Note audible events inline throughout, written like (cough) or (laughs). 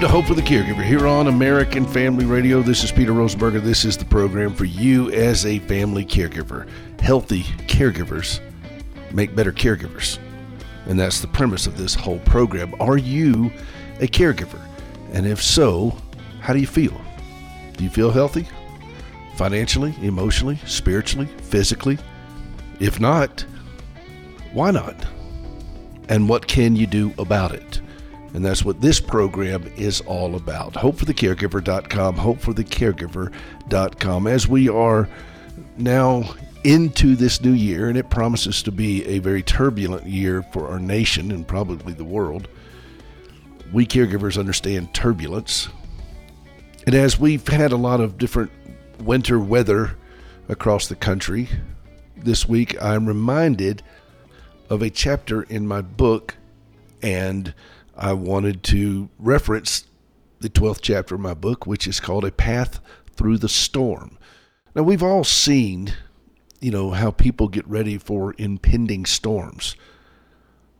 Welcome to Hope for the Caregiver here on American Family Radio. This is Peter Rosenberger. This is the program for you as a family caregiver. Healthy caregivers make better caregivers. And that's the premise of this whole program. Are you a caregiver? And if so, how do you feel? Do you feel healthy? Financially, emotionally, spiritually, physically? If not, why not? And what can you do about it? And that's what this program is all about. HopeForTheCaregiver.com, HopeForTheCaregiver.com. As we are now into this new year, and it promises to be a very turbulent year for our nation and probably the world, we caregivers understand turbulence. And as we've had a lot of different winter weather across the country, this week I'm reminded of a chapter in my book and I wanted to reference the 12th chapter of my book, which is called A Path Through the Storm. Now, we've all seen, you know, how people get ready for impending storms.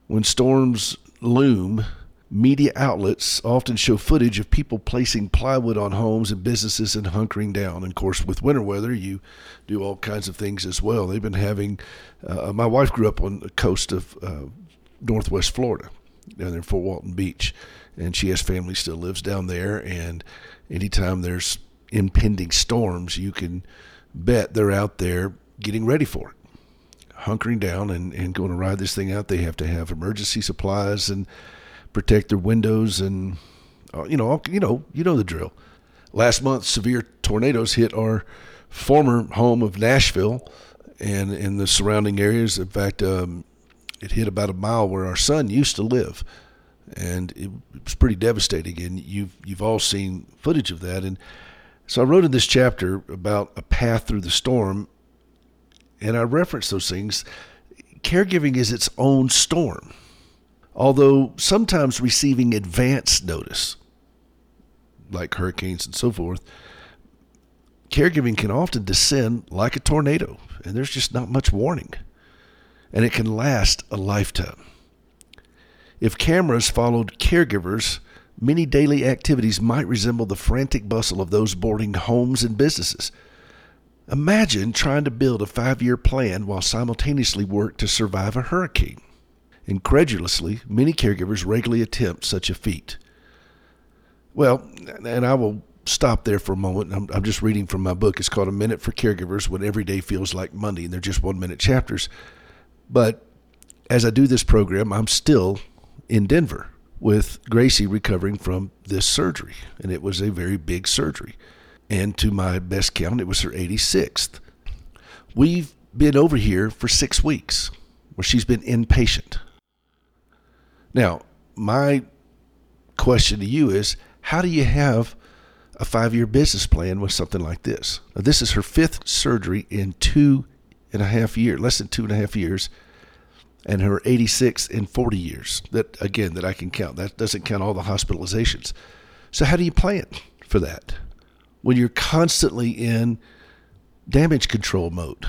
When storms loom, media outlets often show footage of people placing plywood on homes and businesses and hunkering down. And of course, with winter weather, you do all kinds of things as well. They've been having, uh, my wife grew up on the coast of uh, Northwest Florida down there in Fort Walton Beach, and she has family still lives down there. And anytime there's impending storms, you can bet they're out there getting ready for it, hunkering down and, and going to ride this thing out. They have to have emergency supplies and protect their windows and uh, you know you know you know the drill. Last month, severe tornadoes hit our former home of Nashville and in the surrounding areas. In fact, um, it hit about a mile where our son used to live, and it, was pretty devastating. And you've you've all seen footage of that. And so I wrote in this chapter about a path through the storm, and I reference those things. Caregiving is its own storm, although sometimes receiving advance notice, like hurricanes and so forth. Caregiving can often descend like a tornado, and there's just not much warning and it can last a lifetime. If cameras followed caregivers, many daily activities might resemble the frantic bustle of those boarding homes and businesses. Imagine trying to build a five year plan while simultaneously work to survive a hurricane. Incredulously, many caregivers regularly attempt such a feat. Well, and I will stop there for a moment. I'm, I'm, just reading from my book. It's called A Minute for Caregivers When Every Day Feels Like Monday, and they're just one minute chapters. But as I do this program, I'm still in Denver with Gracie recovering from this surgery. And it was a very big surgery. And to my best count, it was her 86th. We've been over here for six weeks where she's been inpatient. Now, my question to you is how do you have a five year business plan with something like this? Now, this is her fifth surgery in two and a half years, less than two and a half years, and her 86 in 40 years. That again, that I can count. That doesn't count all the hospitalizations. So how do you plan for that when you're constantly in damage control mode?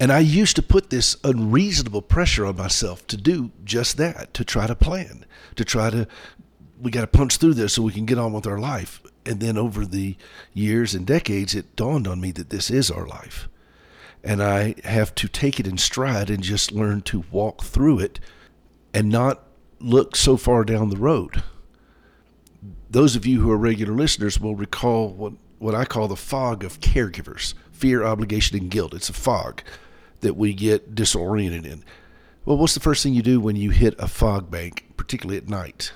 And I used to put this unreasonable pressure on myself to do just that, to try to plan, to try to, we got to punch through this so we can get on with our life. And then over the years and decades, it dawned on me that this is our life and I have to take it in stride and just learn to walk through it and not look so far down the road. Those of you who are regular listeners will recall what, what I call the fog of caregivers fear, obligation, and guilt. It's a fog that we get disoriented in. Well, what's the first thing you do when you hit a fog bank, particularly at night?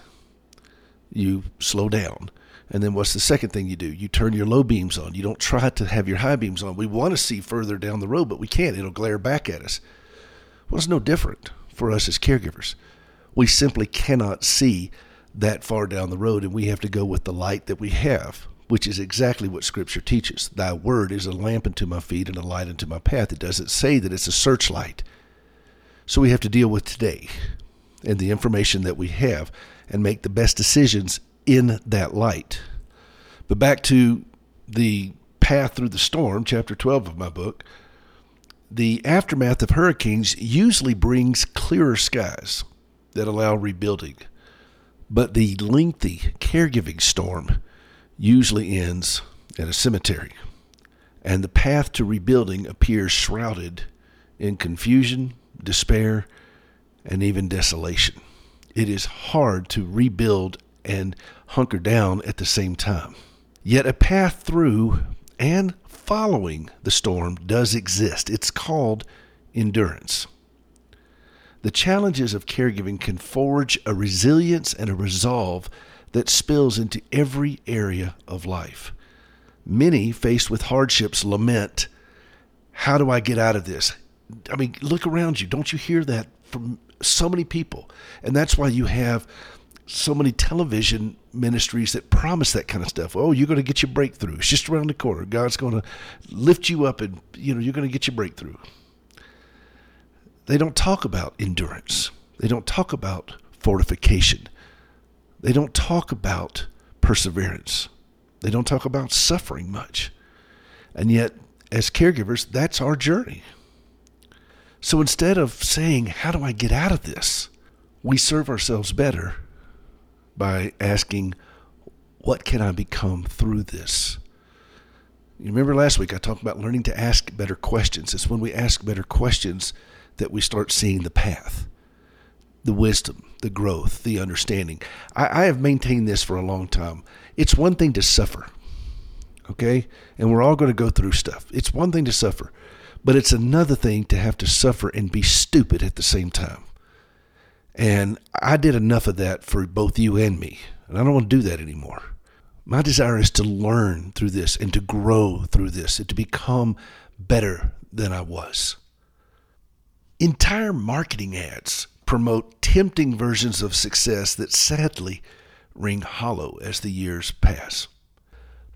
You slow down and then what's the second thing you do? You turn your low beams on. You don't try to have your high beams on. We want to see further down the road, but we can't. It'll glare back at us. Well, it's no different for us as caregivers. We simply cannot see that far down the road, and we have to go with the light that we have, which is exactly what Scripture teaches. Thy word is a lamp unto my feet and a light unto my path. It doesn't say that it's a searchlight. So we have to deal with today and the information that we have and make the best decisions in that light. But back to the path through the storm, chapter 12 of my book, the aftermath of hurricanes usually brings clearer skies that allow rebuilding. But the lengthy caregiving storm usually ends at a cemetery, and the path to rebuilding appears shrouded in confusion, despair, and even desolation. It is hard to rebuild and hunker down at the same time. Yet a path through and following the storm does exist. It's called endurance. The challenges of caregiving can forge a resilience and a resolve that spills into every area of life. Many, faced with hardships, lament, How do I get out of this? I mean, look around you. Don't you hear that from so many people? And that's why you have so many television ministries that promise that kind of stuff. Oh, you're going to get your breakthrough. It's just around the corner. God's going to lift you up and, you know, you're going to get your breakthrough. They don't talk about endurance. They don't talk about fortification. They don't talk about perseverance. They don't talk about suffering much. And yet, as caregivers, that's our journey. So instead of saying, How do I get out of this? we serve ourselves better by asking, What can I become through this? You remember last week I talked about learning to ask better questions. It's when we ask better questions that we start seeing the path, the wisdom, the growth, the understanding. I, I have maintained this for a long time. It's one thing to suffer, okay? And we're all going to go through stuff. It's one thing to suffer, but it's another thing to have to suffer and be stupid at the same time. And I did enough of that for both you and me. And I don't want to do that anymore. My desire is to learn through this and to grow through this and to become better than I was. Entire marketing ads promote tempting versions of success that sadly ring hollow as the years pass.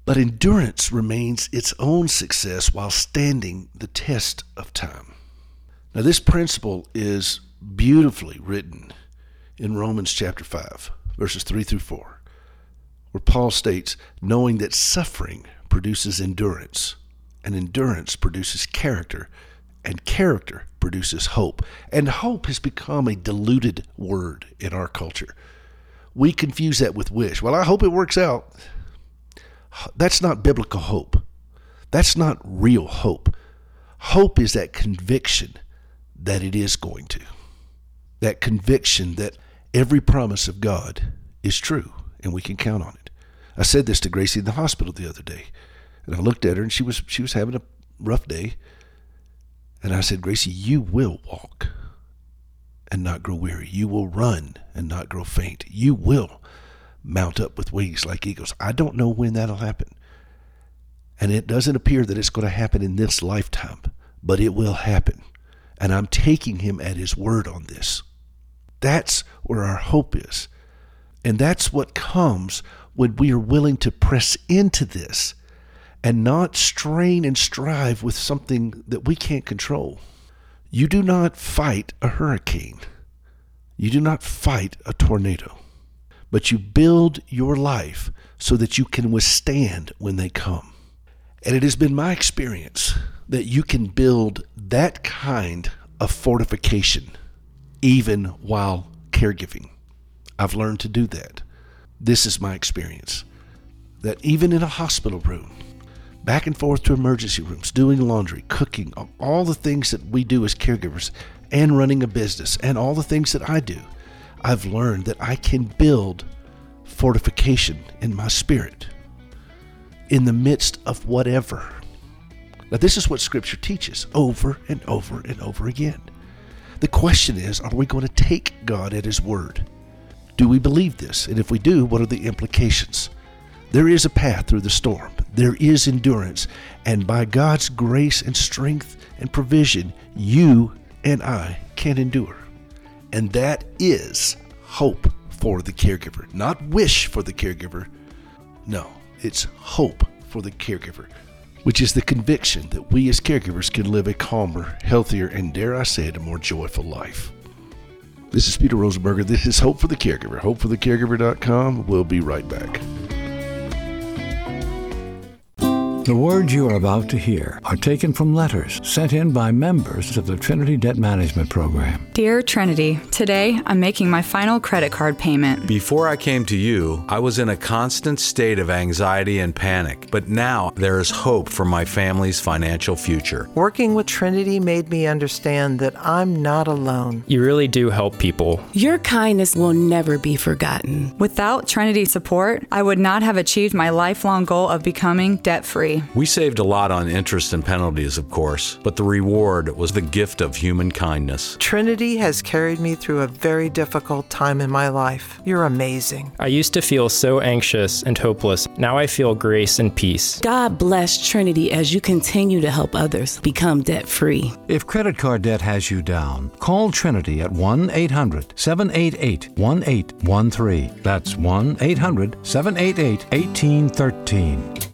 But endurance remains its own success while standing the test of time. Now, this principle is beautifully written in Romans chapter 5, verses 3 through 4, where Paul states, knowing that suffering produces endurance, and endurance produces character, and character produces hope. And hope has become a diluted word in our culture. We confuse that with wish. Well, I hope it works out. That's not biblical hope. That's not real hope. Hope is that conviction that it is going to that conviction that every promise of God is true and we can count on it. I said this to Gracie in the hospital the other day, and I looked at her and she was she was having a rough day, and I said, Gracie, you will walk and not grow weary. You will run and not grow faint. You will mount up with wings like eagles. I don't know when that'll happen. And it doesn't appear that it's going to happen in this lifetime, but it will happen. And I'm taking him at his word on this. That's where our hope is. And that's what comes when we are willing to press into this and not strain and strive with something that we can't control. You do not fight a hurricane. You do not fight a tornado. But you build your life so that you can withstand when they come. And it has been my experience that you can build that kind of fortification even while caregiving. I've learned to do that. This is my experience. That even in a hospital room, back and forth to emergency rooms, doing laundry, cooking, all the things that we do as caregivers, and running a business, and all the things that I do, I've learned that I can build fortification in my spirit in the midst of whatever. Now, this is what Scripture teaches over and over and over again. The question is are we going to take God at His word? Do we believe this? And if we do, what are the implications? There is a path through the storm, there is endurance, and by God's grace and strength and provision, you and I can endure. And that is hope for the caregiver, not wish for the caregiver. No, it's hope for the caregiver which is the conviction that we as caregivers can live a calmer, healthier, and dare I say it, a more joyful life. This is Peter Rosenberger. This is Hope for the Caregiver. HopeForTheCaregiver.com. We'll be right back. The words you are about to hear are taken from letters sent in by members of the Trinity Debt Management Program. Dear Trinity, today I'm making my final credit card payment. Before I came to you, I was in a constant state of anxiety and panic, but now there is hope for my family's financial future. Working with Trinity made me understand that I'm not alone. You really do help people. Your kindness will never be forgotten. Without Trinity support, I would not have achieved my lifelong goal of becoming debt free. We saved a lot on interest and penalties, of course, but the reward was the gift of human kindness. Trinity has carried me through a very difficult time in my life. You're amazing. I used to feel so anxious and hopeless. Now I feel grace and peace. God bless Trinity as you continue to help others become debt free. If credit card debt has you down, call Trinity at 1 800 788 1813. That's 1 800 788 1813.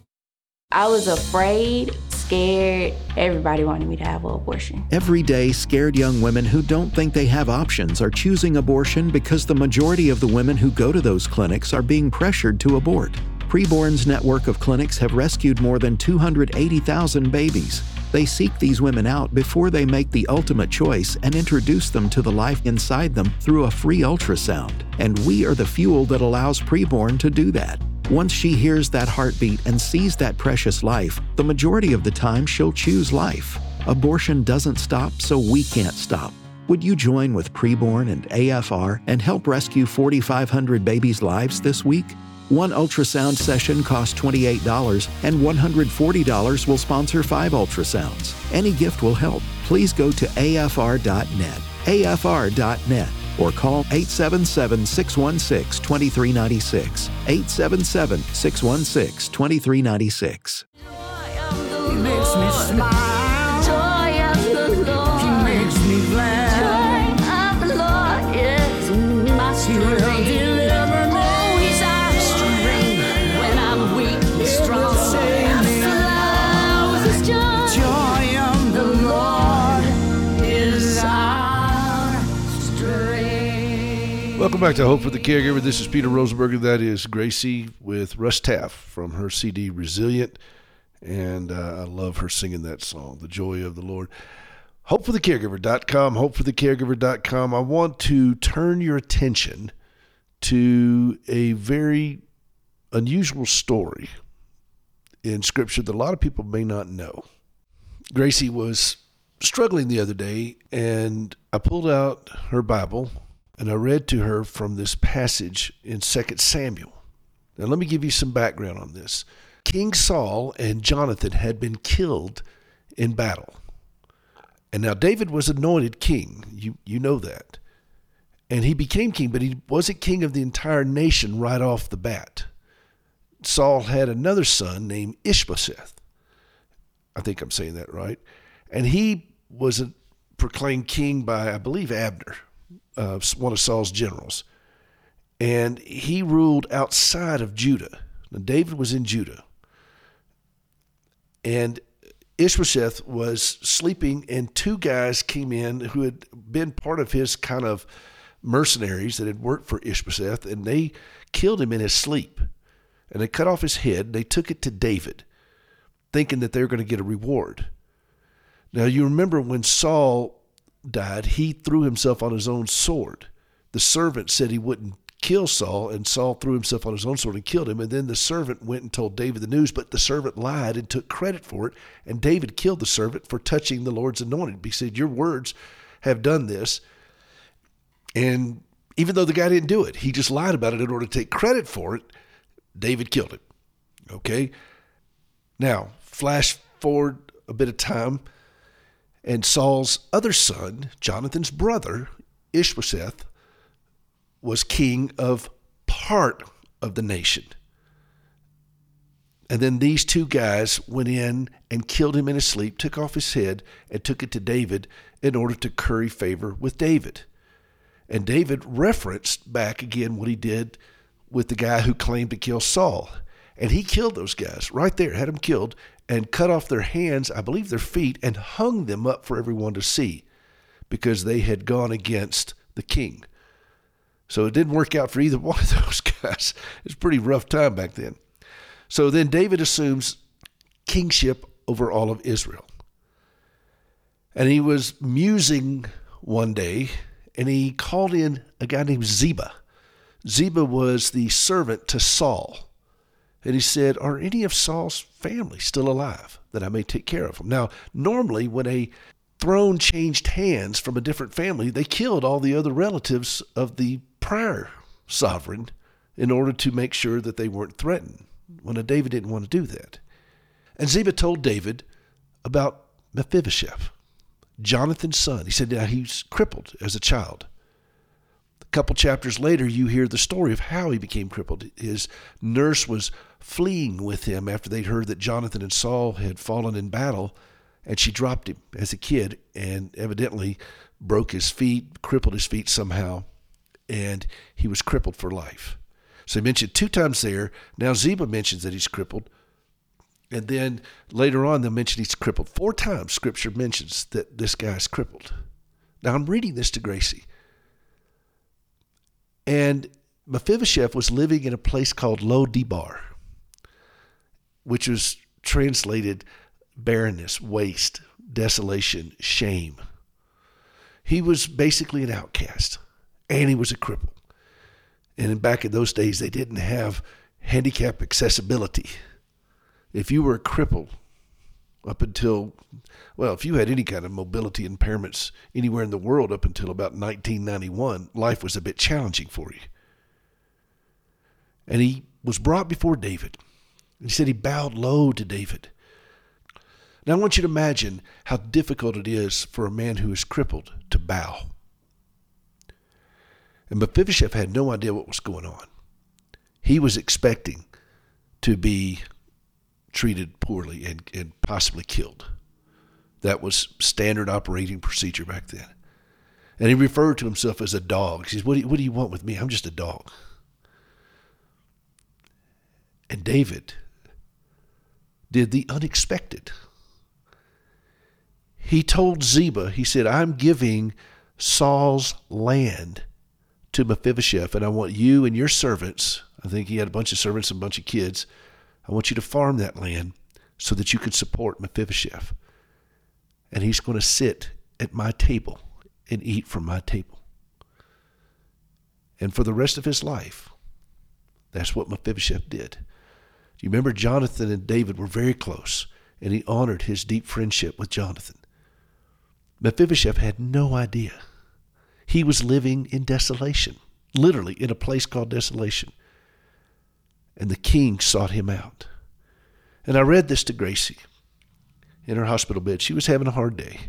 I was afraid, scared. Everybody wanted me to have an abortion. Every day, scared young women who don't think they have options are choosing abortion because the majority of the women who go to those clinics are being pressured to abort. Preborn's network of clinics have rescued more than 280,000 babies. They seek these women out before they make the ultimate choice and introduce them to the life inside them through a free ultrasound. And we are the fuel that allows Preborn to do that. Once she hears that heartbeat and sees that precious life, the majority of the time she'll choose life. Abortion doesn't stop, so we can't stop. Would you join with Preborn and AFR and help rescue 4,500 babies' lives this week? One ultrasound session costs $28, and $140 will sponsor five ultrasounds. Any gift will help. Please go to afr.net, afr.net, or call 877 616 2396. 877 616 2396. Welcome back to Hope for the Caregiver. This is Peter Rosenberger. That is Gracie with Russ Taff from her CD Resilient. And uh, I love her singing that song, The Joy of the Lord. HopeForTheCaregiver.com, HopeForTheCaregiver.com. I want to turn your attention to a very unusual story in Scripture that a lot of people may not know. Gracie was struggling the other day, and I pulled out her Bible and I read to her from this passage in 2 Samuel. Now, let me give you some background on this. King Saul and Jonathan had been killed in battle. And now David was anointed king. You, you know that. And he became king, but he wasn't king of the entire nation right off the bat. Saul had another son named Ishbosheth. I think I'm saying that right. And he was a, proclaimed king by, I believe, Abner, uh, one of Saul's generals. And he ruled outside of Judah. Now, David was in Judah. And Ishbosheth was sleeping, and two guys came in who had been part of his kind of mercenaries that had worked for Ishbosheth, and they killed him in his sleep. And they cut off his head. They took it to David, thinking that they were going to get a reward. Now, you remember when Saul died, he threw himself on his own sword. The servant said he wouldn't kill Saul, and Saul threw himself on his own sword and killed him. And then the servant went and told David the news, but the servant lied and took credit for it. And David killed the servant for touching the Lord's anointed. He said, Your words have done this. And even though the guy didn't do it, he just lied about it in order to take credit for it. David killed him. Okay? Now, flash forward a bit of time, and Saul's other son, Jonathan's brother, Ishbosheth, was king of part of the nation. And then these two guys went in and killed him in his sleep, took off his head, and took it to David in order to curry favor with David. And David referenced back again what he did with the guy who claimed to kill Saul. And he killed those guys right there, had them killed, and cut off their hands, I believe their feet, and hung them up for everyone to see because they had gone against the king. So it didn't work out for either (laughs) one of those guys. It was a pretty rough time back then. So then David assumes kingship over all of Israel. And he was musing one day and he called in a guy named Ziba. Ziba was the servant to Saul. And he said, Are any of Saul's family still alive that I may take care of them? Now, normally, when a throne changed hands from a different family, they killed all the other relatives of the prior sovereign in order to make sure that they weren't threatened. Well, now David didn't want to do that. And Ziba told David about Mephibosheth, Jonathan's son. He said now he's crippled as a child. Couple chapters later, you hear the story of how he became crippled. His nurse was fleeing with him after they'd heard that Jonathan and Saul had fallen in battle, and she dropped him as a kid and evidently broke his feet, crippled his feet somehow, and he was crippled for life. So he mentioned two times there. Now Ziba mentions that he's crippled. And then later on, they'll mention he's crippled. Four times scripture mentions that this guy's crippled. Now I'm reading this to Gracie. And Mephibosheth was living in a place called Lo Debar, which was translated barrenness, waste, desolation, shame. He was basically an outcast, and he was a cripple. And back in those days, they didn't have handicap accessibility. If you were a cripple up until, well, if you had any kind of mobility impairments anywhere in the world up until about 1991, life was a bit challenging for you. And he was brought before David. He said he bowed low to David. Now I want you to imagine how difficult it is for a man who is crippled to bow. And Mephibosheth had no idea what was going on. He was expecting to be treated poorly and, and possibly killed. That was standard operating procedure back then. And he referred to himself as a dog. He says, What do you, what do you want with me? I'm just a dog. And David did the unexpected. He told Ziba, he said, I'm giving Saul's land to Mephibosheth, and I want you and your servants, I think he had a bunch of servants and a bunch of kids, I want you to farm that land so that you can support Mephibosheth. And he's going to sit at my table and eat from my table. And for the rest of his life, that's what Mephibosheth did. You remember Jonathan and David were very close, and he honored his deep friendship with Jonathan. Mephibosheth had no idea. He was living in desolation, literally in a place called desolation. And the king sought him out. And I read this to Gracie in her hospital bed. She was having a hard day.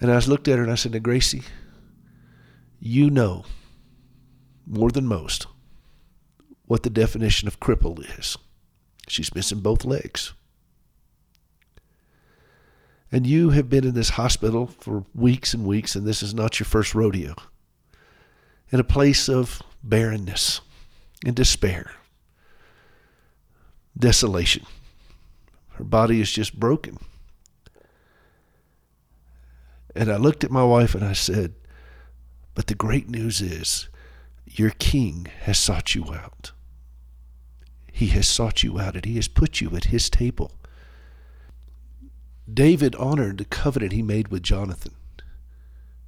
And I looked at her and I said, Now, Gracie, you know more than most what the definition of crippled is. She's missing both legs. And you have been in this hospital for weeks and weeks, and this is not your first rodeo. In a place of barrenness and despair, desolation. Her body is just broken. And I looked at my wife and I said, But the great news is, your king has sought you out. He has sought you out and he has put you at his table. David honored the covenant he made with Jonathan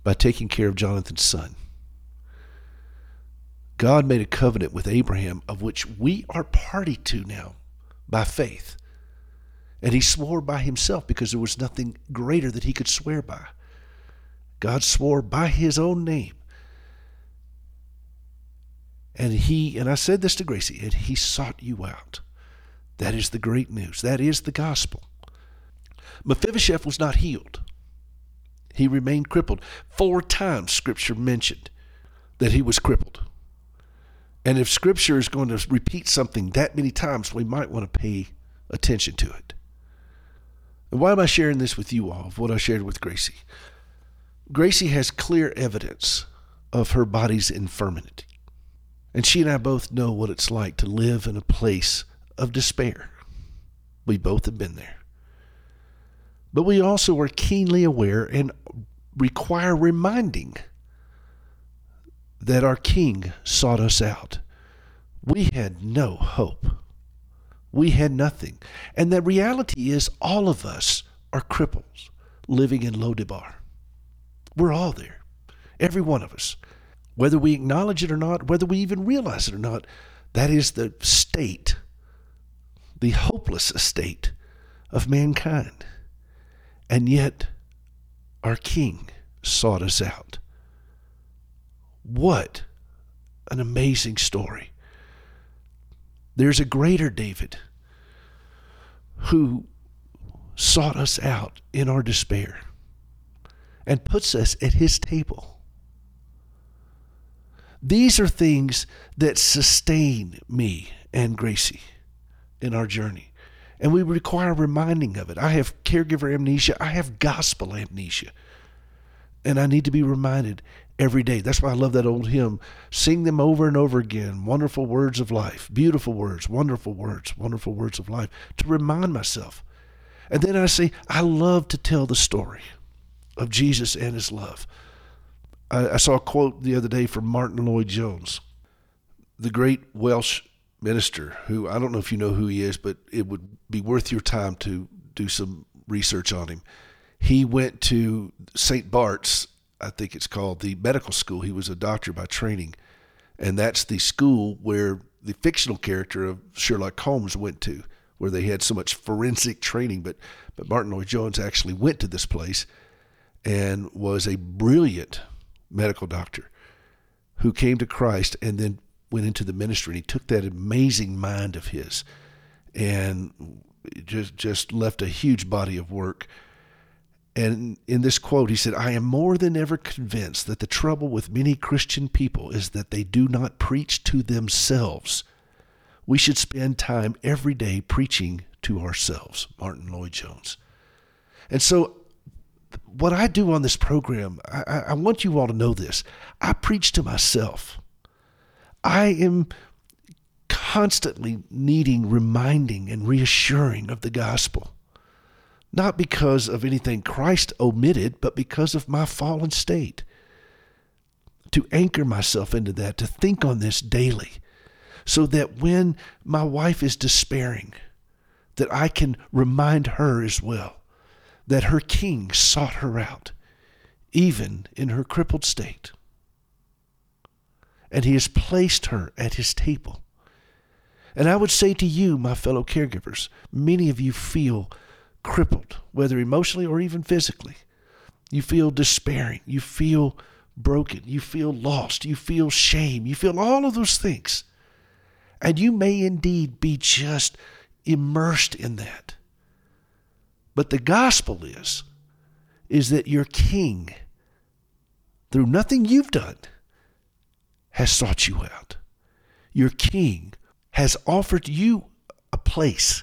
by taking care of Jonathan's son. God made a covenant with Abraham of which we are party to now by faith. And he swore by himself because there was nothing greater that he could swear by. God swore by his own name. And he, and I said this to Gracie, and he sought you out. That is the great news. That is the gospel. Mephibosheth was not healed. He remained crippled. Four times Scripture mentioned that he was crippled. And if Scripture is going to repeat something that many times, we might want to pay attention to it. And why am I sharing this with you all, of what I shared with Gracie? Gracie has clear evidence of her body's infirmity. And she and I both know what it's like to live in a place of despair. We both have been there. But we also are keenly aware and require reminding that our King sought us out. We had no hope. We had nothing. And the reality is, all of us are cripples living in Lodebar. We're all there, every one of us. Whether we acknowledge it or not, whether we even realize it or not, that is the state, the hopeless state of mankind. And yet, our King sought us out. What an amazing story. There's a greater David who sought us out in our despair and puts us at his table. These are things that sustain me and Gracie in our journey. And we require reminding of it. I have caregiver amnesia, I have gospel amnesia. And I need to be reminded every day. That's why I love that old hymn. Sing them over and over again. Wonderful words of life, beautiful words, wonderful words, wonderful words of life, to remind myself. And then I say, I love to tell the story of Jesus and his love. I, I saw a quote the other day from Martyn Lloyd-Jones, the great Welsh minister, who I don't know if you know who he is, but it would be worth your time to do some research on him. He went to St. Bart's, I think it's called, the medical school. He was a doctor by training. And that's the school where the fictional character of Sherlock Holmes went to, where they had so much forensic training. But, but Martyn Lloyd-Jones actually went to this place and was a brilliant medical doctor who came to Christ and then went into the ministry. And he took that amazing mind of his and just just left a huge body of work. And in this quote, he said, I am more than ever convinced that the trouble with many Christian people is that they do not preach to themselves. We should spend time every day preaching to ourselves. Martyn Lloyd-Jones. And so what I do on this program, I, I, want you all to know this. I preach to myself. I am constantly needing reminding and reassuring of the gospel. Not because of anything Christ omitted, but because of my fallen state. To anchor myself into that, to think on this daily, so that when my wife is despairing, that I can remind her as well that her king sought her out, even in her crippled state. And he has placed her at his table. And I would say to you, my fellow caregivers, many of you feel crippled, whether emotionally or even physically. You feel despairing. You feel broken. You feel lost. You feel shame. You feel all of those things. And you may indeed be just immersed in that. But the gospel is is that your king through nothing you've done has sought you out. Your king has offered you a place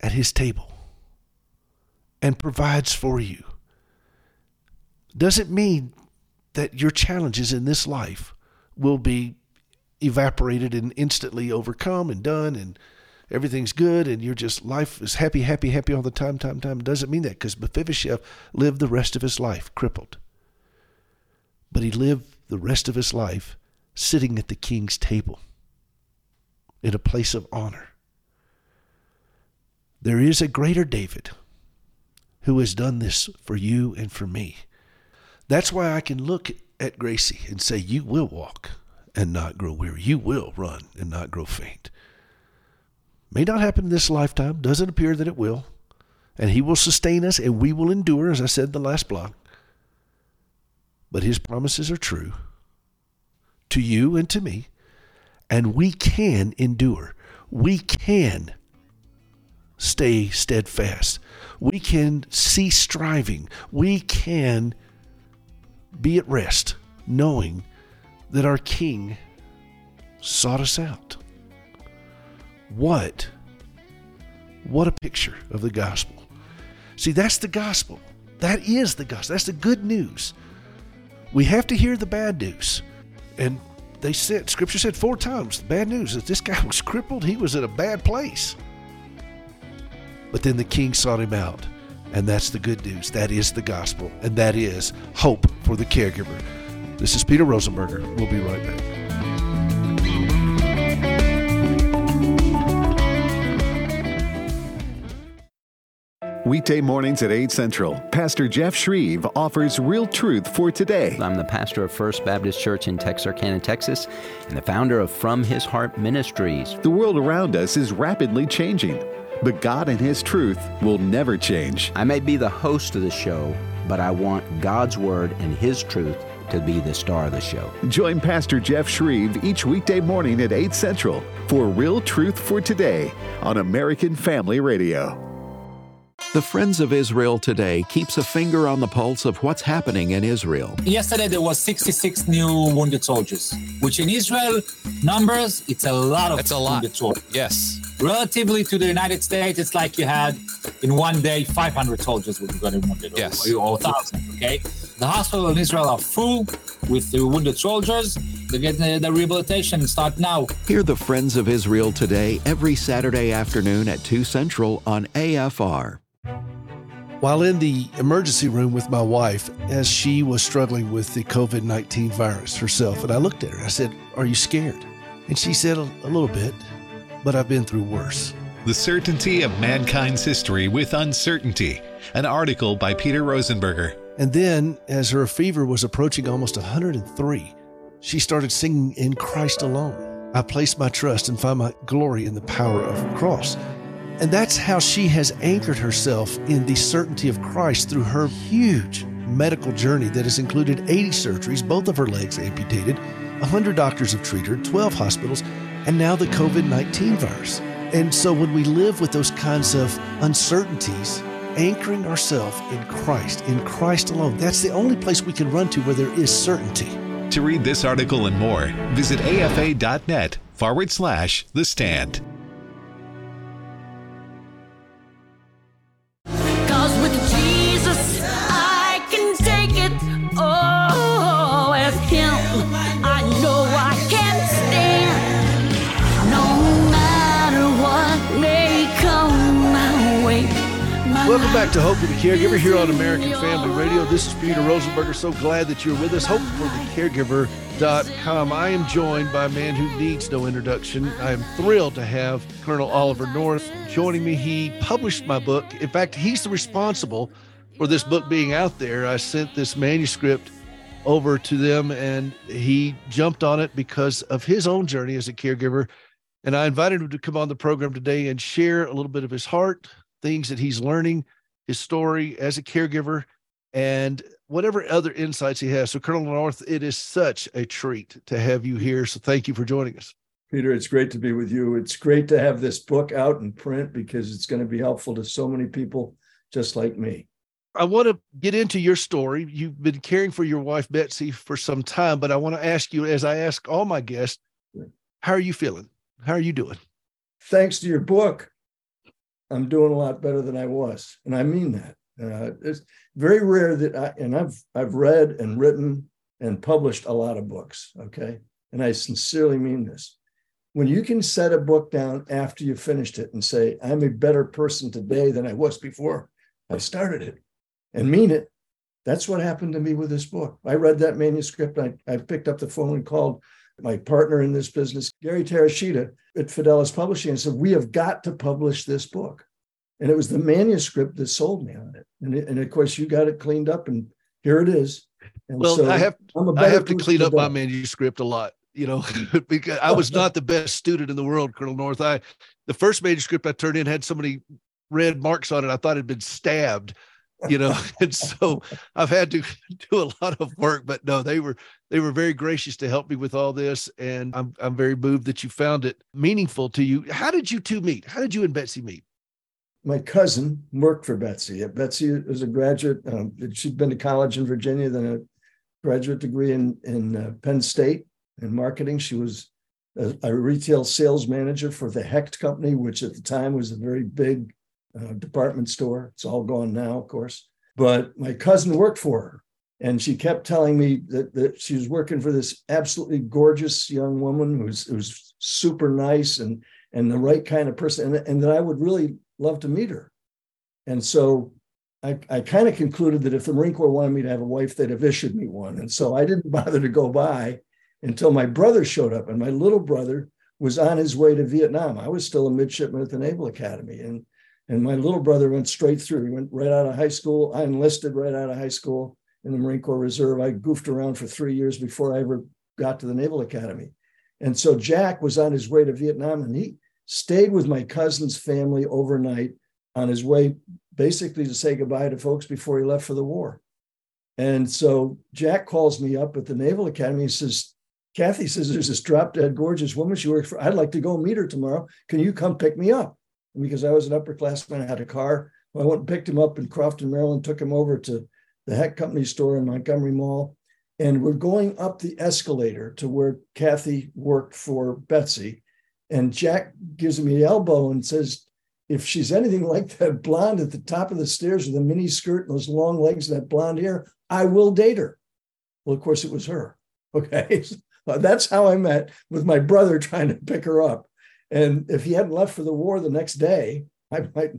at his table and provides for you. Doesn't mean that your challenges in this life will be evaporated and instantly overcome and done and everything's good and you're just life is happy, happy, happy all the time, time, time. Doesn't mean that because Mephibosheth lived the rest of his life crippled. But he lived the rest of his life sitting at the king's table in a place of honor. There is a greater David who has done this for you and for me. That's why I can look at Gracie and say, You will walk and not grow weary. You will run and not grow faint. May not happen in this lifetime, doesn't appear that it will. And He will sustain us and we will endure, as I said in the last block. But His promises are true to you and to me, and we can endure. We can stay steadfast. We can cease striving. We can be at rest, knowing that our King sought us out. What? What a picture of the gospel. See, that's the gospel. That is the gospel. That's the good news. We have to hear the bad news. And they said, Scripture said four times, the bad news that this guy was crippled, he was in a bad place. But then the king sought him out. And that's the good news. That is the gospel. And that is hope for the caregiver. This is Peter Rosenberger. We'll be right back. Weekday mornings at 8 Central, Pastor Jeff Shreve offers real truth for today. I'm the pastor of First Baptist Church in Texarkana, Texas, and the founder of From His Heart Ministries. The world around us is rapidly changing, but God and His truth will never change. I may be the host of the show, but I want God's Word and His truth to be the star of the show. Join Pastor Jeff Shreve each weekday morning at 8 Central for Real Truth for Today on American Family Radio. The Friends of Israel today keeps a finger on the pulse of what's happening in Israel. Yesterday there was 66 new wounded soldiers, which in Israel numbers it's a lot of That's a lot. wounded soldiers. Yes. Relatively to the United States, it's like you had in one day 500 soldiers who got wounded, or- Yes. or, or 1,000. Okay, the hospital in Israel are full with the wounded soldiers. They get the, the rehabilitation start now. Hear the Friends of Israel today every Saturday afternoon at 2 Central on AFR. While in the emergency room with my wife, as she was struggling with the COVID 19 virus herself, and I looked at her, I said, Are you scared? And she said, A, a little bit, but I've been through worse. The Certainty of Mankind's History with Uncertainty, an article by Peter Rosenberger. And then, as her fever was approaching almost 103, she started singing In Christ Alone. I place my trust and find my glory in the power of the cross. And that's how she has anchored herself in the certainty of Christ through her huge medical journey that has included 80 surgeries, both of her legs amputated, 100 doctors have treated her, 12 hospitals, and now the COVID 19 virus. And so when we live with those kinds of uncertainties, anchoring ourselves in Christ, in Christ alone, that's the only place we can run to where there is certainty. To read this article and more, visit afa.net forward slash the stand. Welcome back to Hope for the Caregiver here on American Family Radio. This is Peter Rosenberger. So glad that you're with us. HopeForTheCaregiver.com. I am joined by a man who needs no introduction. I am thrilled to have Colonel Oliver North joining me. He published my book. In fact, he's the responsible for this book being out there. I sent this manuscript over to them and he jumped on it because of his own journey as a caregiver. And I invited him to come on the program today and share a little bit of his heart, things that he's learning, his story as a caregiver, and whatever other insights he has. So, Colonel North, it is such a treat to have you here. So, thank you for joining us. Peter, it's great to be with you. It's great to have this book out in print because it's going to be helpful to so many people just like me. I want to get into your story. You've been caring for your wife, Betsy, for some time, but I want to ask you, as I ask all my guests, how are you feeling? How are you doing? Thanks to your book, I'm doing a lot better than I was, and I mean that. Uh, it's very rare that I and I've I've read and written and published a lot of books. Okay, and I sincerely mean this. When you can set a book down after you finished it and say, "I'm a better person today than I was before I started it," and mean it, that's what happened to me with this book. I read that manuscript. I, I picked up the phone and called my partner in this business, Gary Terashita at Fidelis Publishing, and said, We have got to publish this book. And it was the manuscript that sold me on it. And, it- and of course, you got it cleaned up, and here it is. And Well, so I have I have to clean up my manuscript a lot, you know, (laughs) because I was not the best student in the world, Colonel North. I the first manuscript I turned in had so many red marks on it. I thought it'd been stabbed, you know, (laughs) and so I've had to (laughs) do a lot of work. But no, they were they were very gracious to help me with all this, and I'm I'm very moved that you found it meaningful to you. How did you two meet? How did you and Betsy meet? my cousin worked for Betsy. Betsy was a graduate. Um, she'd been to college in Virginia, then a graduate degree in in uh, Penn State in marketing. She was a, a retail sales manager for the Hecht Company, which at the time was a very big uh, department store. It's all gone now, of course. But my cousin worked for her, and she kept telling me that, that she was working for this absolutely gorgeous young woman who's who's super nice and and the right kind of person, and, and that I would really love to meet her. And so I, I kind of concluded that if the Marine Corps wanted me to have a wife, they'd have issued me one. And so I didn't (laughs) bother to go by until my brother showed up. And my little brother was on his way to Vietnam. I was still a midshipman at the Naval Academy. And And my little brother went straight through. He went right out of high school. I enlisted right out of high school in the Marine Corps Reserve. I goofed around for three years before I ever got to the Naval Academy. And so Jack was on his way to Vietnam and he stayed with my cousin's family overnight on his way basically to say goodbye to folks before he left for the war. And so Jack calls me up at the Naval Academy. He says, Kathy says there's this drop dead gorgeous woman she works for. I'd like to go meet her tomorrow. Can you come pick me up? Because I was an upperclassman, I had a car. I went and picked him up in Crofton, Maryland, took him over to the Hecht Company store in Montgomery Mall. And we're going up the escalator to where Kathy worked for Betsy. And Jack gives me the elbow and says, if she's anything (laughs) like that blonde at the top of the stairs with a mini skirt and those long legs and that blonde hair, I will date her. Well, of course, it was her. (laughs) Okay. (laughs) That's how I met with my brother trying to pick her up. And if he hadn't left for the war the next day, I might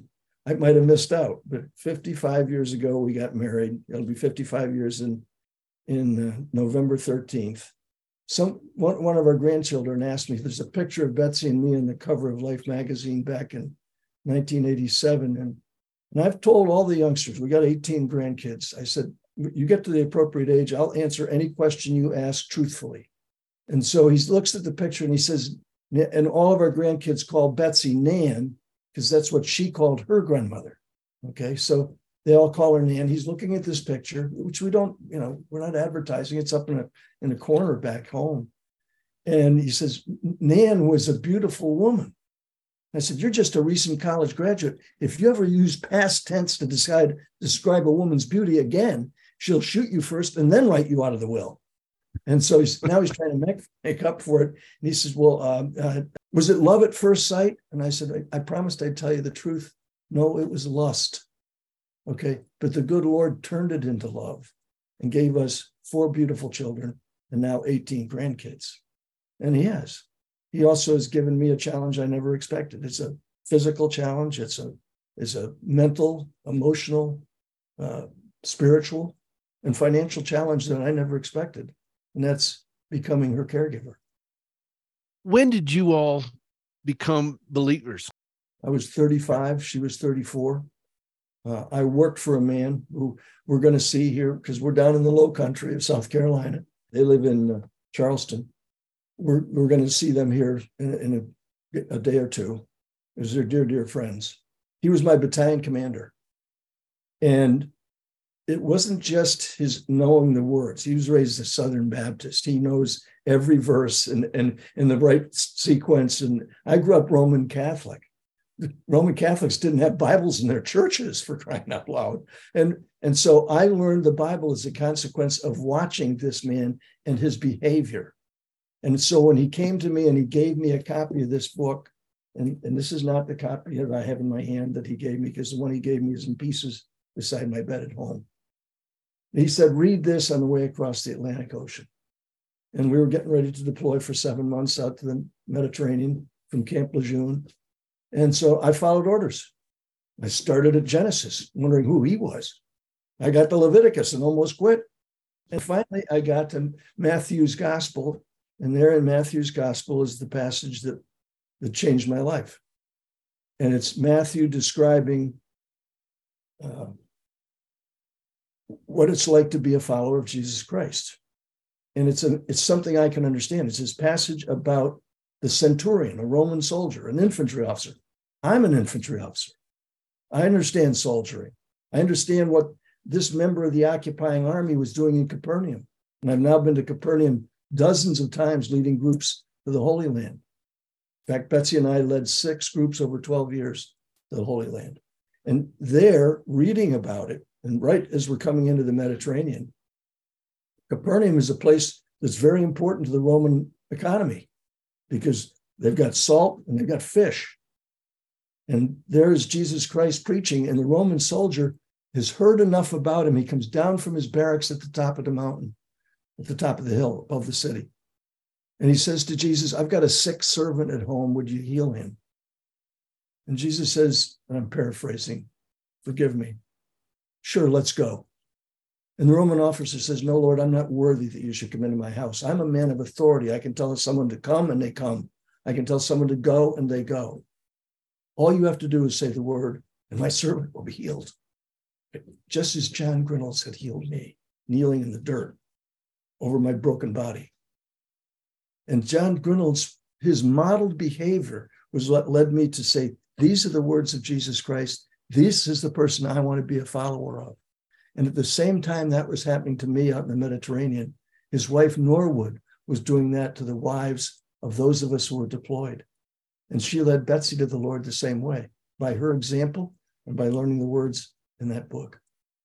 I might have missed out. But 55 years ago, we got married. It'll be 55 years in in uh, November 13th. Some one, one of our grandchildren asked me there's a picture of Betsy and me on the cover of Life magazine back in 1987. And, and I've told all the youngsters, we got 18 grandkids. I said, you get to the appropriate age, I'll answer any question you ask truthfully. And so he looks at the picture and he says, and all of our grandkids call Betsy Nan because that's what she called her grandmother. Okay, so they all call her Nan. He's looking at this picture, which we don't, you know, we're not advertising. It's up in a in a corner back home, and he says Nan was a beautiful woman. I said, You're just a recent college graduate. If you ever use past tense to decide describe a woman's beauty again, she'll shoot you first and then write you out of the will. And so he's now he's trying to make, make up for it. And he says, Well, um, uh, was it love at first sight? And I said, I, I promised I'd tell you the truth. No, it was lust. Okay. But the good Lord turned it into love and gave us four beautiful children and now 18 grandkids. And he has he also has given me a challenge I never expected. It's a physical challenge. It's a it's a mental, emotional, uh, spiritual, and financial challenge that I never expected, and that's becoming her caregiver. When did you all become believers? I was 35. She was 34. Uh, I worked for a man who we're going to see here because we're down in the low country of South Carolina. They live in uh, Charleston we're, we're going to see them here in, in a, a, day or two as they're dear, dear friends. He was my battalion commander. And it wasn't just his knowing the words. He was raised a Southern Baptist. He knows every verse and, and in the right sequence. And I grew up Roman Catholic. Roman Catholics didn't have Bibles in their churches for crying out loud. And, and so I learned the Bible as a consequence of watching this man and his behavior. And so when he came to me and he gave me a copy of this book, and, and this is not the copy that I have in my hand that he gave me, because the one he gave me is in pieces beside my bed at home. He said, Read this on the way across the Atlantic Ocean. And we were getting ready to deploy for seven months out to the Mediterranean from Camp Lejeune. And so I followed orders. I started at Genesis, wondering who he was. I got to Leviticus and almost quit. And finally, I got to Matthew's gospel and there in Matthew's gospel is the passage that, that changed my life. And it's Matthew describing uh, what it's like to be a follower of Jesus Christ. And it's, a, it's something I can understand. It's this passage about the centurion, a Roman soldier, an infantry officer. I'm an infantry officer. I understand soldiering. I understand what this member of the occupying army was doing in Capernaum. And I've now been to Capernaum dozens of times leading groups to the Holy Land. In fact, Betsy and I led six groups over 12 years to the Holy Land. And there, reading about it, and right as we're coming into the Mediterranean, Capernaum is a place that's very important to the Roman economy because they've got salt and they've got fish. And there is Jesus Christ preaching, and the Roman soldier has heard enough about him. He comes down from his barracks at the top of the mountain at the top of the hill above the city. And he says to Jesus, I've got a sick servant at home. Would you heal him? And Jesus says, and I'm paraphrasing, forgive me. Sure, let's go. And the Roman officer says, No, Lord, I'm not worthy that you should come into my house. I'm a man of authority. I can tell someone to come and they come. I can tell someone to go and they go. All you have to do is say the word, and my servant will be healed. Just as John Grinalds had healed me, kneeling in the dirt over my broken body. And John Grinalds, his modeled behavior was what led me to say, These are the words of Jesus Christ. This is the person I want to be a follower of. And at the same time that was happening to me out in the Mediterranean, his wife Norwood was doing that to the wives of those of us who were deployed. And she led Betsy to the Lord the same way by her example and by learning the words in that book.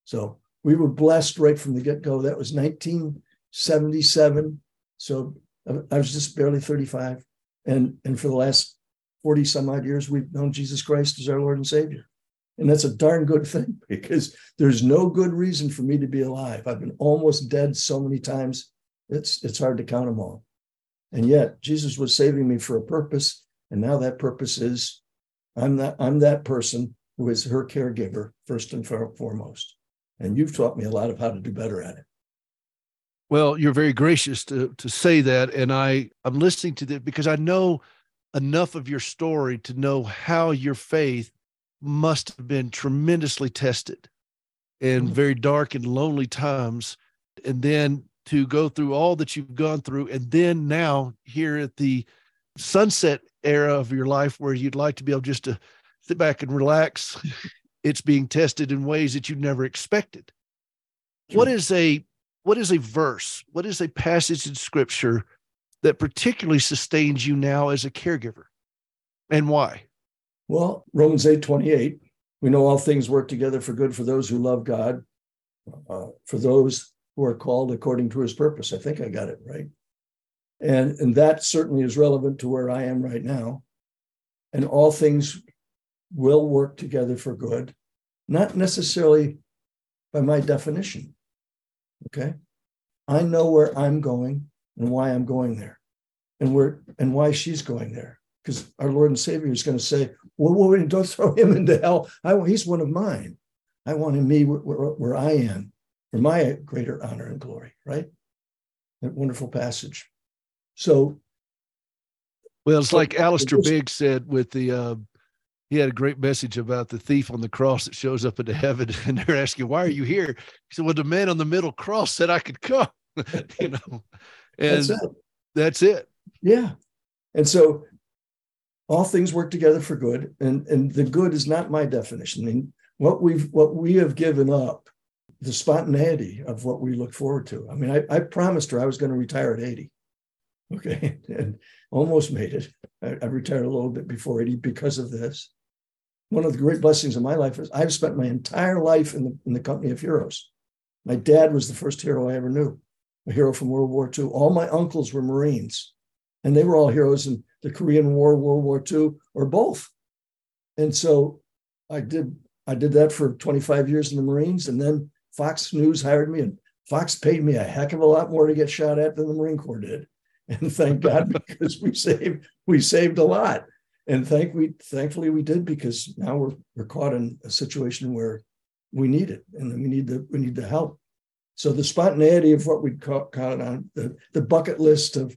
So we were blessed right from the get go. That was 1977. So I was just barely 35. And, and for the last 40 some odd years, we've known Jesus Christ as our Lord and Savior. And that's a darn good thing (laughs) because there's no good reason for me to be alive. I've been almost dead so many times, it's, it's hard to count them all. And yet, Jesus was saving me for a purpose. And now that purpose is I'm that, I'm that person who is her caregiver, first and foremost. And you've taught me a lot of how to do better at it. Well, you're very gracious to to say that, and I I'm listening to that because I know enough of your story to know how your faith must have been tremendously tested in Mm-hmm. very dark and lonely times, and then to go through all that you've gone through, and then now here at the sunset era of your life where you'd like to be able just to sit back and relax, (laughs) it's being tested in ways that you never expected. What is a what is a verse? What is a passage in scripture that particularly sustains you now as a caregiver? And why? Well, Romans 8 28, we know all things work together for good for those who love God, uh, for those who are called according to his purpose. I think I got it right. And, and that certainly is relevant to where I am right now. And all things will work together for good, not necessarily by my definition. Okay. I know where I'm going and why I'm going there and where and why she's going there. Because our Lord and Savior is going to say, well, well, don't throw him into hell. I, he's one of mine. I want him me where, where, where I am for my greater honor and glory, right? That wonderful passage. So, Well, it's like Alistair Just- Begg said with the uh he had a great message about the thief on the cross that shows up into heaven (laughs) and they're asking, Why are you here? He said, Well, the man on the middle cross said I could come. (laughs) you know, and That's it. that's it. Yeah. And so all things work together for good. And, and the good is not my definition. I mean, what we've what we have given up, the spontaneity of what we look forward to. I mean, I, I promised her I was going to retire at 80. Okay. (laughs) And almost made it. I, I retired a little bit before 80 because of this. One of the great blessings of my life is I've spent my entire life in the in the company of heroes. My dad was the first hero I ever knew, a hero from World War II. All my uncles were Marines and they were all heroes in the Korean War, World War II, or both. And so I did I did that for 25 years in the Marines, and then Fox News hired me, and Fox paid me a heck of a lot more to get shot at than the Marine Corps did. (laughs) And thank God (laughs) because we saved we saved a lot. And thank we thankfully we did because now we're we're caught in a situation where we need it and we need the we need the help. So the spontaneity of what we caught, caught on the, the bucket list of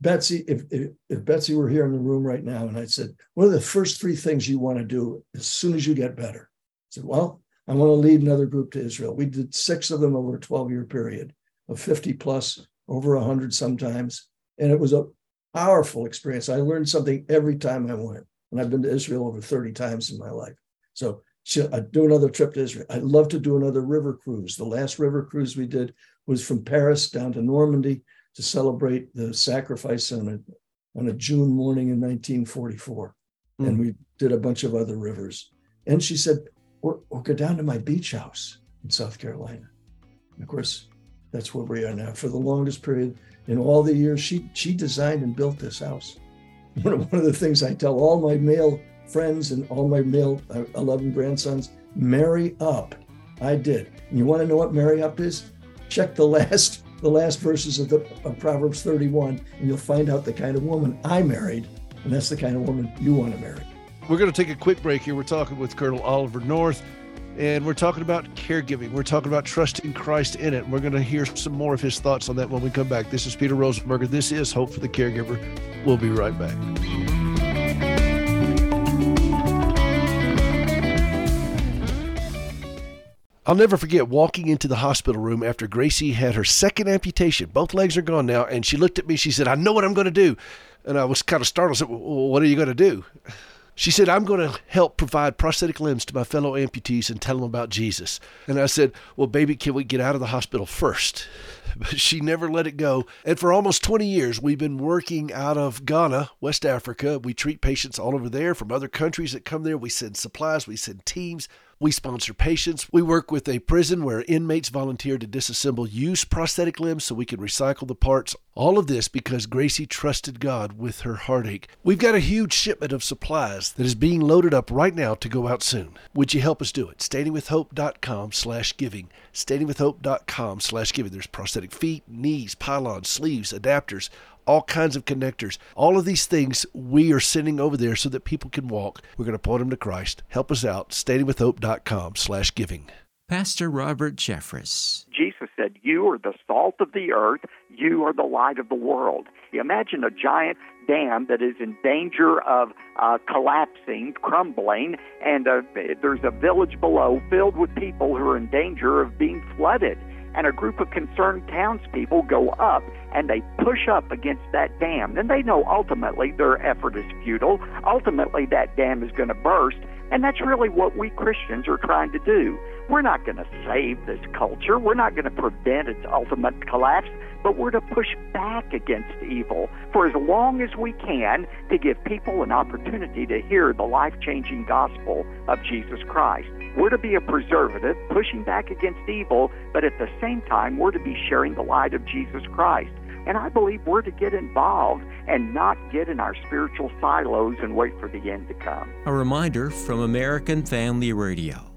Betsy, if, if if Betsy were here in the room right now and I said, what are the first three things you want to do as soon as you get better? I said, well, I want to lead another group to Israel. We did six of them over a 12 year period of 50 plus, over 100 sometimes. And it was a powerful experience. I learned something every time I went. And I've been to Israel over 30 times in my life. So I do another trip to Israel? I'd love to do another river cruise. The last river cruise we did was from Paris down to Normandy to celebrate the sacrifice on a, on a June morning in 1944. And Mm. we did a bunch of other rivers. And she said, we'll, we'll go down to my beach house in South Carolina. And of course, that's where we are now. For the longest period, in all the years, she she designed and built this house. (laughs) One of, one of the things I tell all my male friends and all my male uh, 11 grandsons, marry up. I did. And you want to know what marry up is? Check the last the last verses of the of Proverbs 31, and you'll find out the kind of woman I married, and that's the kind of woman you want to marry. We're going to take a quick break here. We're talking with Colonel Oliver North, and we're talking about caregiving. We're talking about trusting Christ in it. We're going to hear some more of his thoughts on that when we come back. This is Peter Rosenberger. This is Hope for the Caregiver. We'll be right back. I'll never forget walking into the hospital room after Gracie had her second amputation. Both legs are gone now. And she looked at me. She said, I know what I'm going to do. And I was kind of startled. I said, well, What are you going to do? She said, I'm going to help provide prosthetic limbs to my fellow amputees and tell them about Jesus. And I said, Well, baby, can we get out of the hospital first? (laughs) But she never let it go. And for almost 20 years, we've been working out of Ghana, West Africa. We treat patients all over there from other countries that come there. We send supplies, we send teams. We sponsor patients. We work with a prison where inmates volunteer to disassemble used prosthetic limbs so we can recycle the parts. All of this because Gracie trusted God with her heartache. We've got a huge shipment of supplies that is being loaded up right now to go out soon. Would you help us do it? Standingwithhope.com slash giving. Standingwithhope.com slash giving. There's prosthetic feet, knees, pylons, sleeves, adapters, all kinds of connectors. All of these things we are sending over there so that people can walk. We're going to point them to Christ. Help us out. Standingwithhope.com slash giving. Pastor Robert Jeffress. Jesus said, You are the salt of the earth, you are the light of the world. Imagine a giant dam that is in danger of uh, collapsing, crumbling, and uh, there's a village below filled with people who are in danger of being flooded and a group of concerned townspeople go up and they push up against that dam. Then they know ultimately their effort is futile. Ultimately, that dam is going to burst. And that's really what we Christians are trying to do. We're not going to save this culture. We're not going to prevent its ultimate collapse, but we're to push back against evil for as long as we can to give people an opportunity to hear the life changing gospel of Jesus Christ. We're to be a preservative, pushing back against evil, but at the same time, we're to be sharing the light of Jesus Christ. And I believe we're to get involved and not get in our spiritual silos and wait for the end to come. A reminder from American Family Radio.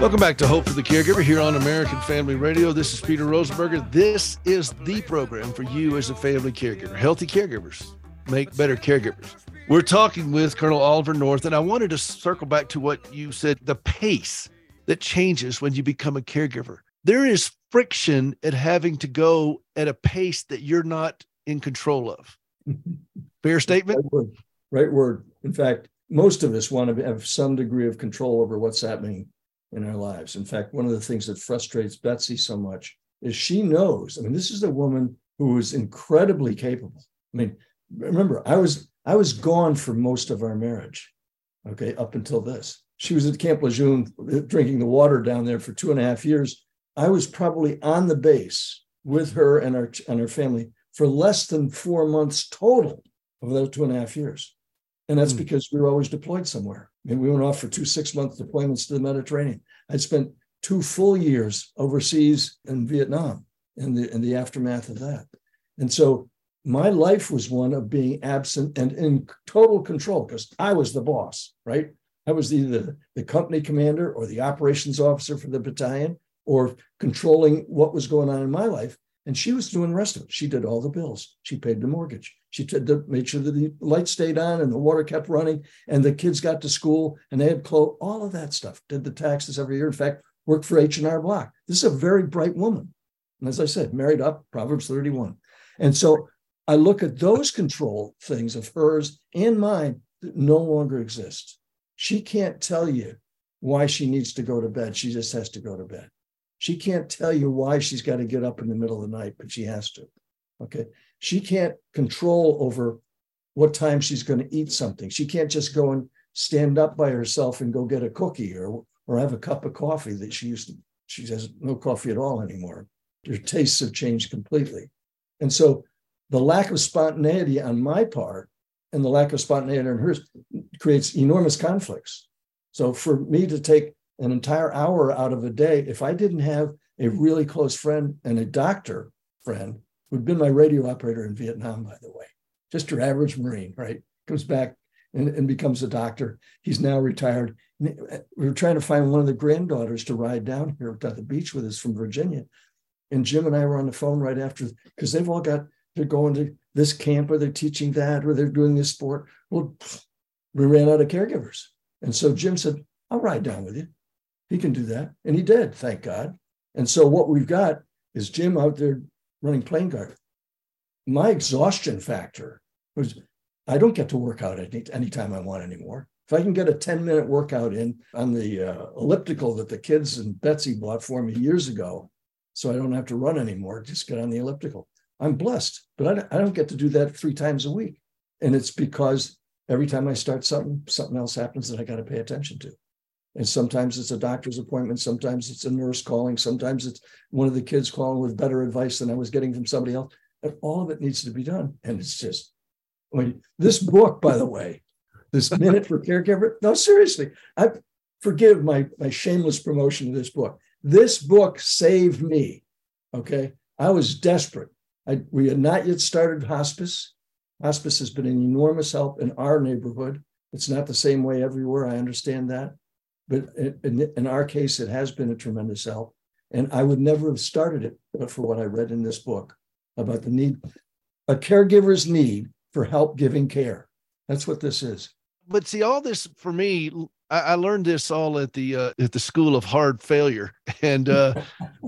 Welcome back to Hope for the Caregiver here on American Family Radio. This is Peter Rosenberger. This is the program for you as a family caregiver. Healthy caregivers make better caregivers. We're talking with Colonel Oliver North, and I wanted to circle back to what you said the pace that changes when you become a caregiver. There is friction at having to go at a pace that you're not in control of. (laughs) Fair statement? Right word. Right word. In fact, most of us want to have some degree of control over what's happening in our lives. In fact, one of the things that frustrates Betsy so much is she knows. I mean, this is a woman who is incredibly capable. I mean, remember, I was I was gone for most of our marriage. Okay, up until this. She was at Camp Lejeune drinking the water down there for two and a half years. I was probably on the base with her and our and her family for less than four months total of those two and a half years. And that's mm. because we were always deployed somewhere. I mean, we went off for two six month deployments to the Mediterranean. I spent two full years overseas in Vietnam in the in the aftermath of that. And so my life was one of being absent and in total control because I was the boss, right? I was either the, the company commander or the operations officer for the battalion or controlling what was going on in my life. And she was doing the rest of it. She did all the bills. She paid the mortgage. She to make sure that the lights stayed on and the water kept running and the kids got to school and they had clothes, all of that stuff. Did the taxes every year. In fact, worked for H&R Block. This is a very bright woman. And as I said, married up, Proverbs 31. And so I look at those control things of hers and mine that no longer exist. She can't tell you why she needs to go to bed. She just has to go to bed. She can't tell you why she's got to get up in the middle of the night, but she has to. Okay. She can't control over what time she's going to eat something. She can't just go and stand up by herself and go get a cookie or or have a cup of coffee that she used to. She has no coffee at all anymore. Her tastes have changed completely. And so the lack of spontaneity on my part and the lack of spontaneity on hers creates enormous conflicts. So for me to take an entire hour out of a day, if I didn't have a really close friend and a doctor friend who'd been my radio operator in Vietnam, by the way, just your average Marine, right? Comes back and, and becomes a doctor. He's now retired. Uh, we were trying to find one of the granddaughters to ride down here to the beach with us from Virginia. And Jim and I were on the phone right after because they've all got, they're going to this camp or they're teaching that or they're doing this sport. Well, we ran out of caregivers. And so Jim said, I'll ride down with you. He can do that. And he did, thank God. And so what we've got is Jim out there running plane guard. My exhaustion factor was I don't get to work out any anytime I want anymore. If I can get a 10 minute workout in on the uh, elliptical that the kids and Betsy bought for me years ago, so I don't have to run anymore, just get on the elliptical. I'm blessed, but I don't, get to do that three times a week. And it's because every time I start something, something else happens that I got to pay attention to. And sometimes it's a doctor's appointment, sometimes it's a nurse calling, sometimes it's one of the kids calling with better advice than I was getting from somebody else. And all of it needs to be done. And it's just, I mean, this book, by the way, this minute for caregiver. No, seriously, I forgive my my shameless promotion of this book. This book saved me. Okay, I was desperate. I, we had not yet started hospice. Hospice has been an enormous help in our neighborhood. It's not the same way everywhere. I understand that, but in, in our case, it has been a tremendous help. And I would never have started it but for what I read in this book about the need, a caregiver's need for help giving care. That's what this is but see, all this for me, I, I learned this all at the uh, at the school of hard failure, (laughs) and uh,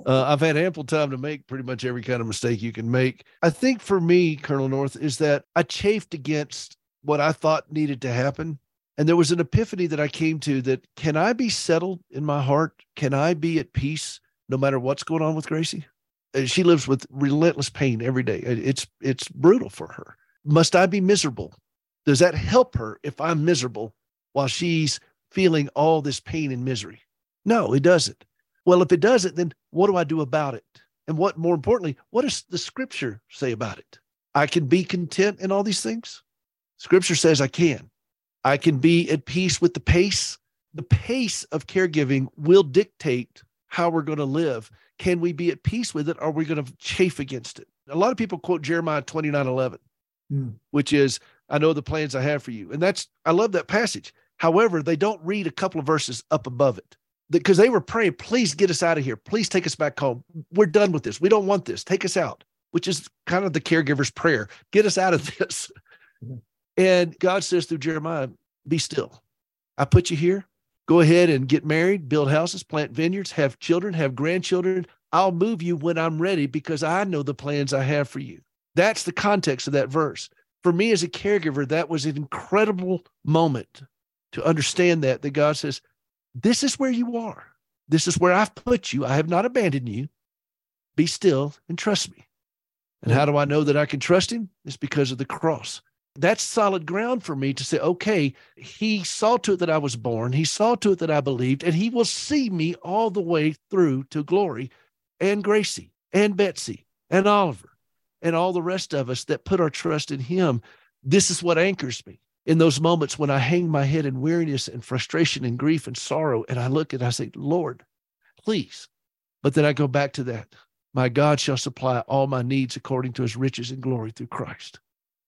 uh, I've had ample time to make pretty much every kind of mistake you can make. I think for me, Colonel North, is that I chafed against what I thought needed to happen. And there was an epiphany that I came to that can I be settled in my heart? Can I be at peace no matter what's going on with Gracie? She lives with relentless pain every day. It's it's brutal for her. Must I be miserable? Does that help her if I'm miserable while she's feeling all this pain and misery? No, it doesn't. Well, if it doesn't, then what do I do about it? And what more importantly, what does the scripture say about it? I can be content in all these things. Scripture says I can. I can be at peace with the pace. The pace of caregiving will dictate how we're going to live. Can we be at peace with it? Or are we going to chafe against it? A lot of people quote Jeremiah 29 11, mm. which is, I know the plans I have for you. And that's, I love that passage. However, they don't read a couple of verses up above it because they were praying, please get us out of here. Please take us back home. We're done with this. We don't want this. Take us out, which is kind of the caregiver's prayer. Get us out of (laughs) this. And God says through Jeremiah, be still. I put you here. Go ahead and get married, build houses, plant vineyards, have children, have grandchildren. I'll move you when I'm ready because I know the plans I have for you. That's the context of that verse for me as a caregiver, that was an incredible moment to understand that, that God says, This is where you are. This is where I've put you. I have not abandoned you. Be still and trust me. And how do I know that I can trust him? It's because of the cross. That's solid ground for me to say, okay, he saw to it that I was born. He saw to it that I believed, and he will see me all the way through to glory and Gracie and Betsy and Oliver and all the rest of us that put our trust in Him. This is what anchors me in those moments when I hang my head in weariness and frustration and grief and sorrow. And I look and I say, Lord, please. But then I go back to that. My God shall supply all my needs according to his riches and glory through Christ.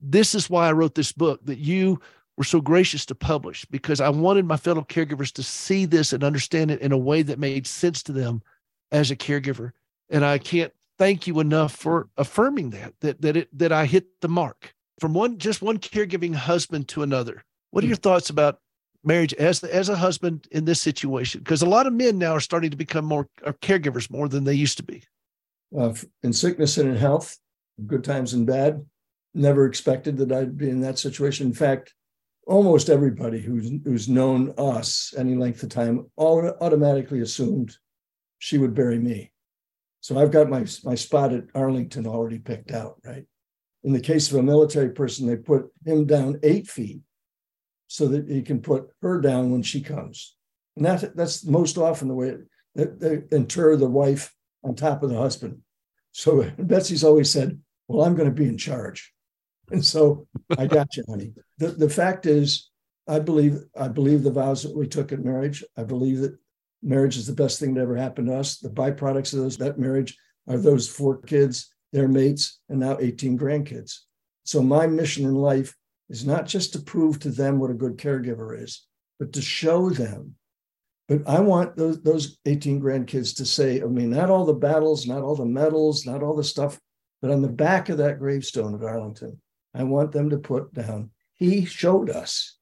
This is why I wrote this book that you were so gracious to publish because I wanted my fellow caregivers to see this and understand it in a way that made sense to them as a caregiver. And I can't thank you enough for affirming that that that it that I hit the mark from one just one caregiving husband to another. What are your thoughts about marriage as as a husband in this situation? Because a lot of men now are starting to become more caregivers more than they used to be. Uh, in sickness and in health, good times and bad. Never expected that I'd be in that situation. In fact, almost everybody who's who's known us any length of time automatically assumed she would bury me. So I've got my, my spot at Arlington already picked out, right? In the case of a military person, they put him down eight feet so that he can put her down when she comes. And that, that's most often the way they, they inter the wife on top of the husband. So (laughs) Betsy's always said, Well, I'm going to be in charge. And so I got you, honey. The, the fact is, I believe I believe the vows that we took at marriage. I believe that marriage is the best thing that ever happened to us. The byproducts of those that marriage are those four kids, their mates, and now 18 grandkids. So my mission in life is not just to prove to them what a good caregiver is, but to show them. But I want those, those 18 grandkids to say, I mean, not all the battles, not all the medals, not all the stuff, but on the back of that gravestone at Arlington, I want them to put down, he showed us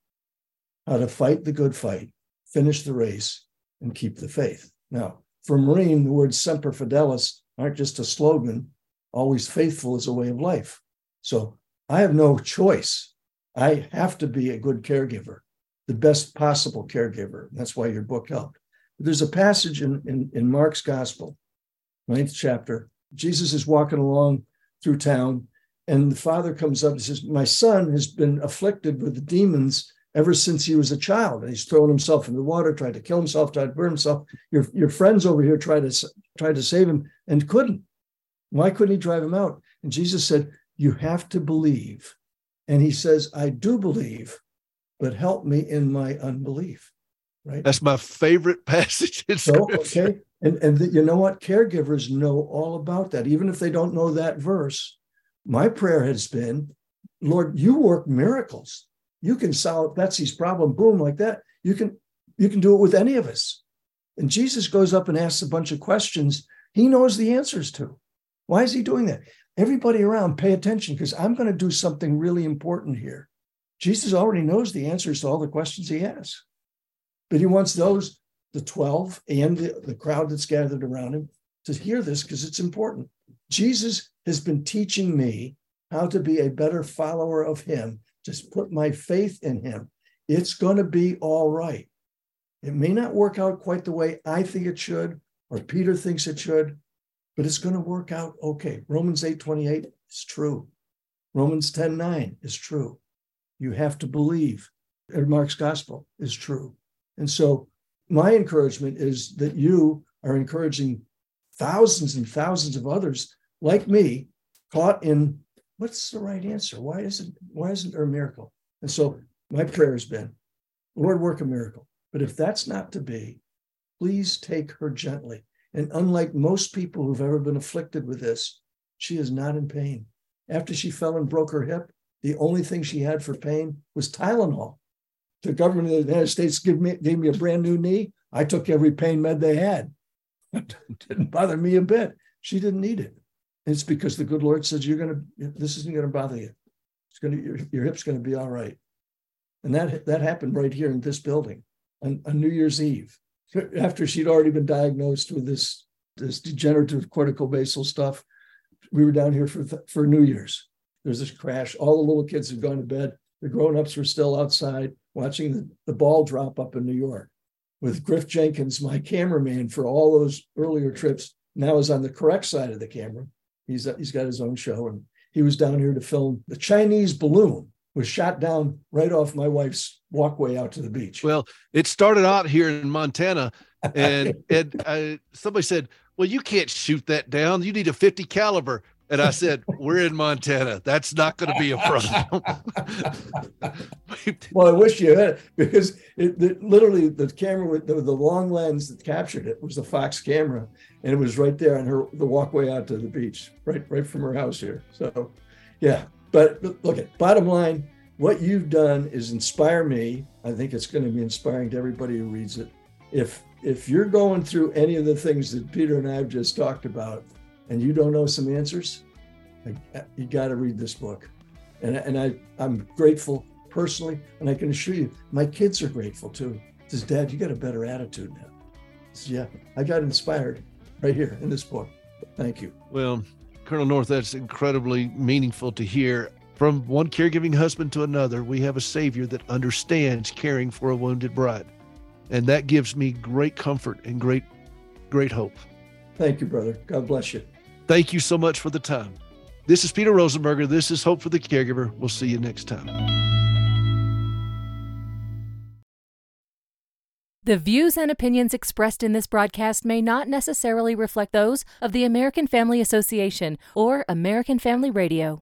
how to fight the good fight, finish the race, and keep the faith. Now, for Marine, the words semper fidelis aren't just a slogan, always faithful is a way of life. So I have no choice. I have to be a good caregiver, the best possible caregiver. That's why your book helped. There's a passage in, in, in Mark's gospel, ninth chapter. Jesus is walking along through town, and the father comes up and says, My son has been afflicted with the demons ever since he was a child. And he's thrown himself in the water, tried to kill himself, tried to burn himself. Your, your friends over here tried to, tried to save him and couldn't. Why couldn't he drive him out? And Jesus said, You have to believe. And he says, I do believe, but help me in my unbelief. Right. That's my favorite (laughs) passage in So, okay. And, and the, you know what? Caregivers know all about that, even if they don't know that verse. My prayer has been, Lord, you work miracles. You can solve Betsy's problem, boom, like that. You can you can do it with any of us. And Jesus goes up and asks a bunch of questions he knows the answers to. Why is he doing that? Everybody around, pay attention because I'm going to do something really important here. Jesus already knows the answers to all the questions he asks, but he wants those, the 12 and the, the crowd that's gathered around him, to hear this because it's important. Jesus has been teaching me how to be a better follower of him, just put my faith in him. It's going to be all right. It may not work out quite the way I think it should, or Peter thinks it should, but it's going to work out okay. Romans 8 28 is true. Romans 10 9 is true. You have to believe. Mark's gospel is true. And so my encouragement is that you are encouraging thousands and thousands of others like me caught in what's the right answer? Why isn't why isn't there a miracle? And so my prayer has been, Lord, work a miracle. But if that's not to be, please take her gently. And unlike most people who've ever been afflicted with this, she is not in pain. After she fell and broke her hip, the only thing she had for pain was Tylenol. The government of the United States gave me, gave me a brand new knee. I took every pain med they had. (laughs) It didn't bother me a bit. She didn't need it. It's because the good Lord says, You're gonna, this isn't gonna bother you. It's gonna, your, your hip's gonna be all right. And that that happened right here in this building on, on New Year's Eve, after she'd already been diagnosed with this, this degenerative cortical basal stuff. We were down here for for New Year's. There's this crash. All the little kids had gone to bed. The grown-ups were still outside watching the, the ball drop up in New York. With Griff Jenkins, my cameraman for all those earlier trips, now is on the correct side of the camera. He's he's got his own show, and he was down here to film the Chinese balloon was shot down right off my wife's walkway out to the beach. Well, it started out here in Montana, and (laughs) and uh, somebody said, "Well, you can't shoot that down. You need a 50 caliber." And I said, "We're in Montana. That's not going to be a problem." (laughs) well, I wish you had because it, literally the camera with the, the long lens that captured it was the Fox camera, and it was right there on her the walkway out to the beach, right right from her house here. So, yeah. But look at bottom line, what you've done is inspire me. I think it's going to be inspiring to everybody who reads it. If if you're going through any of the things that Peter and I have just talked about, and you don't know some answers, uh, you got to read this book. And, and I, I'm grateful personally, and I can assure you, my kids are grateful too. Says, Dad, you got a better attitude now. Says, yeah, I got inspired right here in this book. Thank you. Well, Colonel North, that's incredibly meaningful to hear. From one caregiving husband to another, we have a Savior that understands caring for a wounded bride. And that gives me great comfort and great, great hope. Thank you, brother. God bless you. Thank you so much for the time. This is Peter Rosenberger. This is Hope for the Caregiver. We'll see you next time. The views and opinions expressed in this broadcast may not necessarily reflect those of the American Family Association or American Family Radio.